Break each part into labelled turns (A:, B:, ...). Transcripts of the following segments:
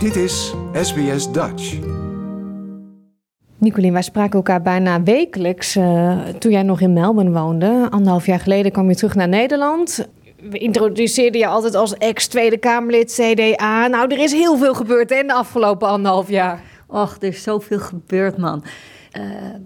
A: Dit is SBS Dutch.
B: Nicolien, wij spraken elkaar bijna wekelijks uh, toen jij nog in Melbourne woonde. Anderhalf jaar geleden kwam je terug naar Nederland. We introduceerden je altijd als ex-Tweede Kamerlid CDA. Nou, er is heel veel gebeurd hè, in de afgelopen anderhalf jaar.
C: Och, er is zoveel gebeurd, man. Ik uh,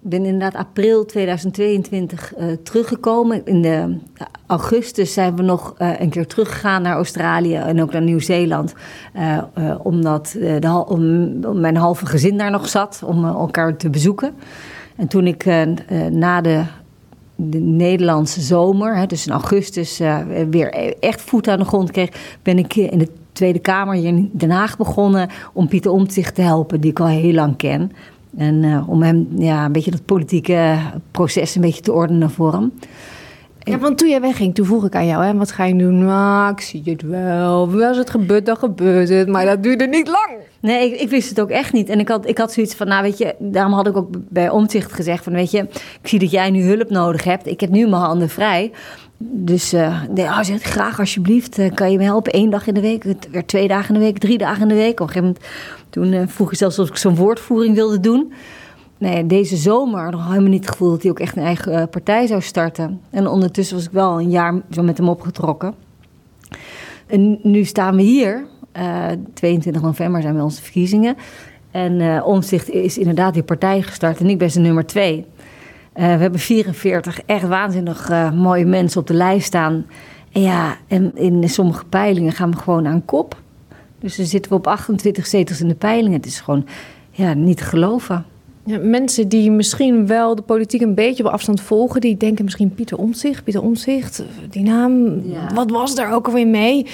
C: ben inderdaad april 2022 uh, teruggekomen. In de, augustus zijn we nog uh, een keer teruggegaan naar Australië en ook naar Nieuw-Zeeland. omdat om, mijn halve gezin daar nog zat, om elkaar te bezoeken. En toen ik na de, de, Nederlandse zomer, hè, dus in augustus, weer echt voet aan de grond kreeg, ben ik in de Tweede Kamer hier in Den Haag begonnen om Pieter Omtzigt te helpen, die ik al heel lang ken. En uh, om hem ja, een beetje dat politieke proces een beetje te ordenen voor hem.
B: Ja, want toen jij wegging, toen vroeg ik aan jou, hè, wat ga je doen? Nou, ik zie het wel. Als het gebeurt, dan gebeurt het. Maar dat duurde niet lang.
C: Nee, ik, ik, wist het ook echt niet. En ik had, ik had zoiets van, nou weet je, daarom had ik ook bij Omzicht gezegd van, weet je, ik zie dat jij nu hulp nodig hebt. Ik heb nu mijn handen vrij. Dus uh, nee, oh, zegt, graag alsjeblieft, uh, kan je me helpen? Eén dag in de week, weer twee dagen in de week, drie dagen in de week. Op een gegeven moment, toen uh, vroeg je zelfs of ik zo'n woordvoering wilde doen. Nee, deze zomer nog helemaal niet het gevoel dat hij ook echt een eigen partij zou starten. En ondertussen was ik wel een jaar zo met hem opgetrokken. En nu staan we hier. 22 november zijn bij onze verkiezingen. En Omzicht is inderdaad die partij gestart en ik ben zijn nummer twee. Uh, we hebben 44 echt waanzinnig uh, mooie mensen op de lijst staan. En ja, en in sommige peilingen gaan we gewoon aan kop. Dus dan zitten we op 28 zetels in de peilingen. Het is gewoon ja, niet te geloven.
B: Ja, mensen die misschien wel de politiek een beetje op afstand volgen, die denken misschien Pieter Omtzigt, Pieter Omtzigt, die naam, ja. wat was daar ook alweer mee?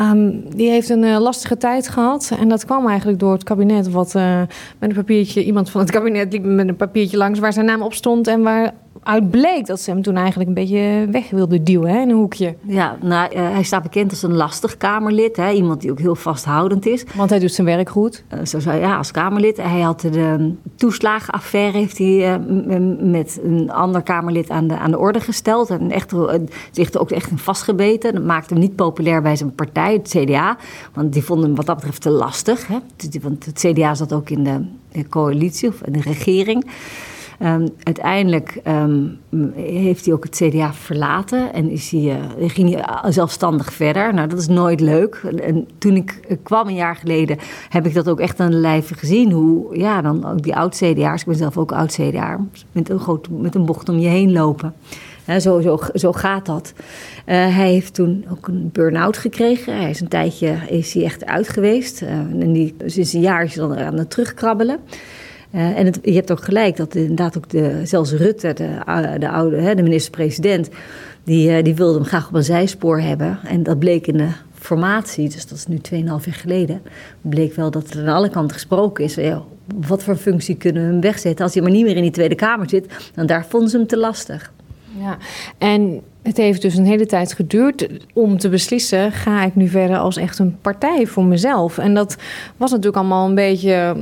B: Um, die heeft een uh, lastige tijd gehad. En dat kwam eigenlijk door het kabinet. Wat uh, met een papiertje, iemand van het kabinet liep met een papiertje langs waar zijn naam op stond. En waar uit bleek dat ze hem toen eigenlijk een beetje weg wilde duwen hè, in een hoekje.
C: Ja, nou, uh, hij staat bekend als een lastig Kamerlid. Hè, iemand die ook heel vasthoudend is.
B: Want hij doet zijn werk goed.
C: Uh, zo zou ja, als Kamerlid. Hij had de toeslagenaffaire heeft hij, uh, met een ander Kamerlid aan de, aan de orde gesteld. En echt, zich er ook echt in vastgebeten. Dat maakte hem niet populair bij zijn partij, het CDA. Want die vonden hem wat dat betreft te lastig. Hè. Want het CDA zat ook in de, de coalitie of in de regering. Um, uiteindelijk um, heeft hij ook het CDA verlaten en is hij, uh, ging hij zelfstandig verder. Nou, dat is nooit leuk. En toen ik kwam een jaar geleden, heb ik dat ook echt aan de lijve gezien. Hoe, ja, dan ook die oud-CDA'ers, ik ben zelf ook oud-CDA, met een, met een bocht om je heen lopen. Zo, zo, gaat dat. Uh, hij heeft toen ook een burn-out gekregen. Hij is een tijdje is hij echt uit geweest. Uh, en die, sinds een jaar is hij dan aan het terugkrabbelen. Uh, en het, je hebt ook gelijk dat inderdaad ook de, zelfs Rutte, de, de oude, de minister-president, die, uh, die wilde hem graag op een zijspoor hebben. En dat bleek in de formatie, dus dat is nu 2,5 jaar geleden, bleek wel dat er aan alle kanten gesproken is. Wat voor functie kunnen we hem wegzetten? Als hij maar niet meer in die Tweede Kamer zit, dan daar vonden ze hem te lastig.
B: Ja, en het heeft dus een hele tijd geduurd om te beslissen: ga ik nu verder als echt een partij voor mezelf? En dat was natuurlijk allemaal een beetje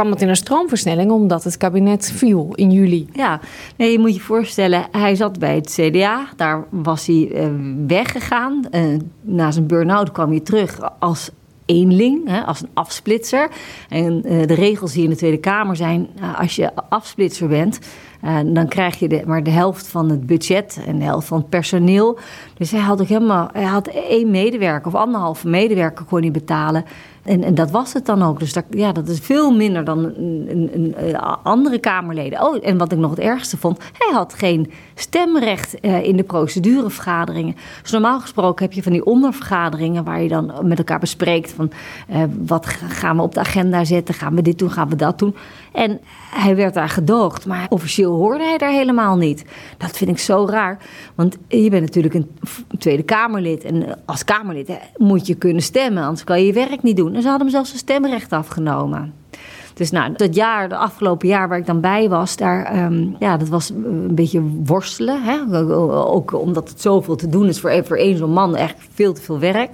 B: kwam het in een stroomversnelling omdat het kabinet viel in juli.
C: Ja, nee, je moet je voorstellen, hij zat bij het CDA. Daar was hij uh, weggegaan. Uh, na zijn burn-out kwam hij terug als eenling, hè, als een afsplitser. En uh, de regels hier in de Tweede Kamer zijn, als je afsplitser bent... dan krijg je de, maar de helft van het budget en de helft van het personeel. Dus hij had ook helemaal, hij had één medewerker of anderhalve medewerker kon hij betalen. En, en dat was het dan ook. Dus dat, ja, dat is veel minder dan een, een, eh, andere Kamerleden. Oh, en wat ik nog het ergste vond, hij had geen stemrecht uh, in de procedurevergaderingen. Dus normaal gesproken heb je van die ondervergaderingen waar je dan met elkaar bespreekt van uh, wat gaan we op de agenda zetten, gaan we dit doen, gaan we dat doen. En hij werd daar gedoogd, maar officieel hoorde hij daar helemaal niet. Dat vind ik zo raar, want je bent natuurlijk een Tweede Kamerlid en als Kamerlid moet je kunnen stemmen, anders kan je je werk niet doen. Ze hadden hem zelfs zijn stemrecht afgenomen. Dus nou, dat jaar, de afgelopen jaar waar ik dan bij was, daar, um, ja, dat was een beetje worstelen. Hè? Ook omdat het zoveel te doen is voor, voor één zo'n man, echt veel te veel werk.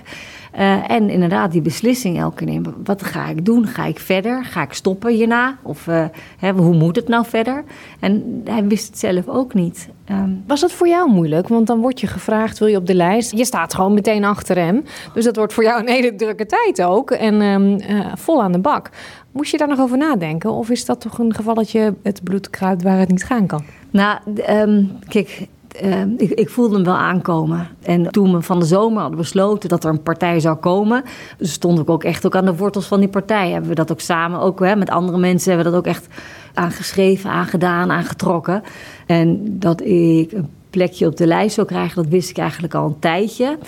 C: Uh, en inderdaad, die beslissing elke keer nemen. Wat ga ik doen? Ga ik verder? Ga ik stoppen hierna? Of uh, hè, hoe moet het nou verder? En hij wist het zelf ook niet.
B: Um, Was dat voor jou moeilijk? Want dan word je gevraagd, wil je op de lijst? Je staat gewoon meteen achter hem. Dus dat wordt voor jou een hele drukke tijd ook. En um, uh, vol aan de bak. Moest je daar nog over nadenken? Of is dat toch een gevalletje het bloed kruipt waar het niet gaan kan?
C: Nou, um, kijk, uh, ik, ik, voelde hem wel aankomen. En toen we van de zomer hadden besloten dat er een partij zou komen, dus stond ik ook echt ook aan de wortels van die partij. Hebben we dat ook samen, ook hè, met andere mensen, hebben we dat ook echt aangeschreven, aangedaan, aangetrokken. En dat ik een plekje op de lijst zou krijgen, dat wist ik eigenlijk al een tijdje.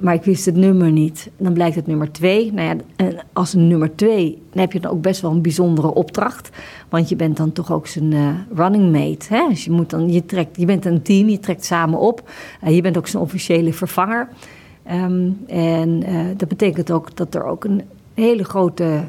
C: Maar ik wist het nummer niet. Dan blijkt het nummer twee. Nou ja, en als een nummer twee, dan heb je dan ook best wel een bijzondere opdracht. Want je bent dan toch ook zijn uh, running mate. Hè? Dus je, moet dan, je, trekt, je bent een team, je trekt samen op. Uh, je bent ook zijn officiële vervanger. Um, en uh, dat betekent ook dat er ook een hele grote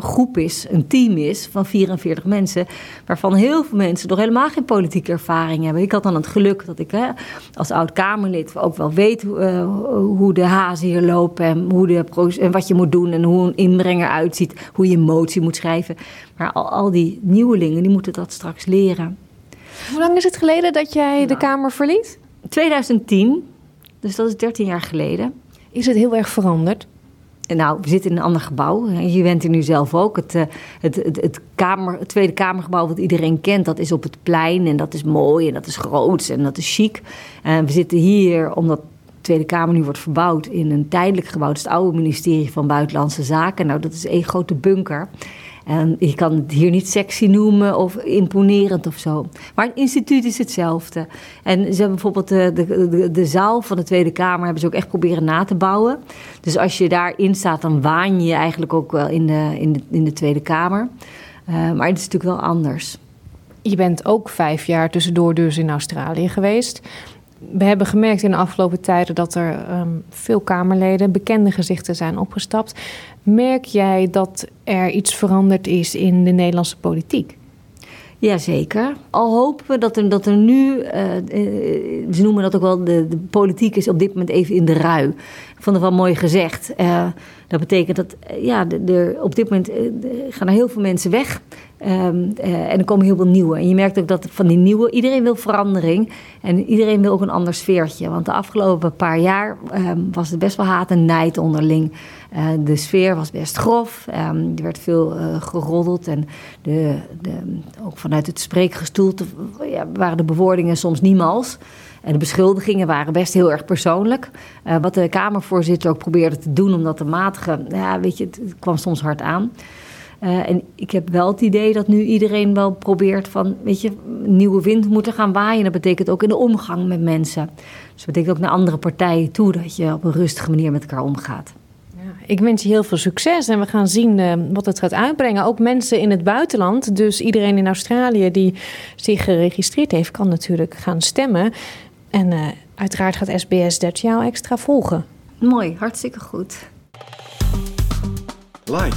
C: groep is, een team is van 44 mensen, waarvan heel veel mensen nog helemaal geen politieke ervaring hebben. Ik had dan het geluk dat ik hè, als oud-Kamerlid ook wel weet uh, hoe de hazen hier lopen en, hoe de en wat je moet doen en hoe een inbrenger uitziet, hoe je een motie moet schrijven. Maar al, al die nieuwelingen, die moeten dat straks leren.
B: Hoe lang is het geleden dat jij nou, de Kamer verliet?
C: 2010, dus dat is 13 jaar geleden.
B: Is het heel erg veranderd?
C: Nou, we zitten in een ander gebouw. Je bent er nu zelf ook. Het, het, het, het, kamer, Tweede Kamergebouw, wat iedereen kent, dat is op het plein. En dat is mooi en dat is groot en dat is chic. En we zitten hier omdat de Tweede Kamer nu wordt verbouwd in een tijdelijk gebouw. Het is het oude ministerie van Buitenlandse Zaken. Nou, dat is één grote bunker. En je kan het hier niet sexy noemen of imponerend of zo. Maar het instituut is hetzelfde. En ze hebben bijvoorbeeld de, de, de, de, zaal van de Tweede Kamer hebben ze ook echt proberen na te bouwen. Dus als je daarin staat, dan waan je eigenlijk ook wel in de, in de, in de Tweede Kamer. Uh, maar het is natuurlijk wel anders.
B: Je bent ook vijf jaar tussendoor dus in Australië geweest we hebben gemerkt in de afgelopen tijden dat er um, veel Kamerleden, bekende gezichten zijn opgestapt. Merk jij dat er iets veranderd is in de Nederlandse politiek?
C: Jazeker. Al hopen we dat er, dat er nu, uh, ze noemen dat ook wel, de, de, politiek is op dit moment even in de rui. Ik vond het wel mooi gezegd. Uh, dat betekent dat ja, de, op dit moment gaan er heel veel mensen weg. Um, uh, en er komen heel veel nieuwe. En je merkt ook dat van die nieuwe, iedereen wil verandering. En iedereen wil ook een ander sfeertje. Want de afgelopen paar jaar um, was het best wel haat en nijd onderling. Uh, de sfeer was best grof. Um, er werd veel uh, geroddeld. En de, de, ook vanuit het spreekgestoel ja, waren de bewoordingen soms niemals. En de beschuldigingen waren best heel erg persoonlijk. Wat de Kamervoorzitter ook probeerde te doen om dat te matigen. Ja, weet je, het kwam soms hard aan. Uh, en ik heb wel het idee dat nu iedereen wel probeert van, weet je, nieuwe wind moeten gaan waaien. Dat betekent ook in de omgang met mensen. Dus dat betekent ook naar andere partijen toe dat je op een rustige manier met elkaar omgaat.
B: Ja, ik wens je heel veel succes en we gaan zien uh, wat het gaat uitbrengen. Ook mensen in het buitenland, dus iedereen in Australië die zich geregistreerd heeft, kan natuurlijk gaan stemmen. En uh, uiteraard gaat SBS 30 jou extra volgen.
C: Mooi, hartstikke goed.
A: Like,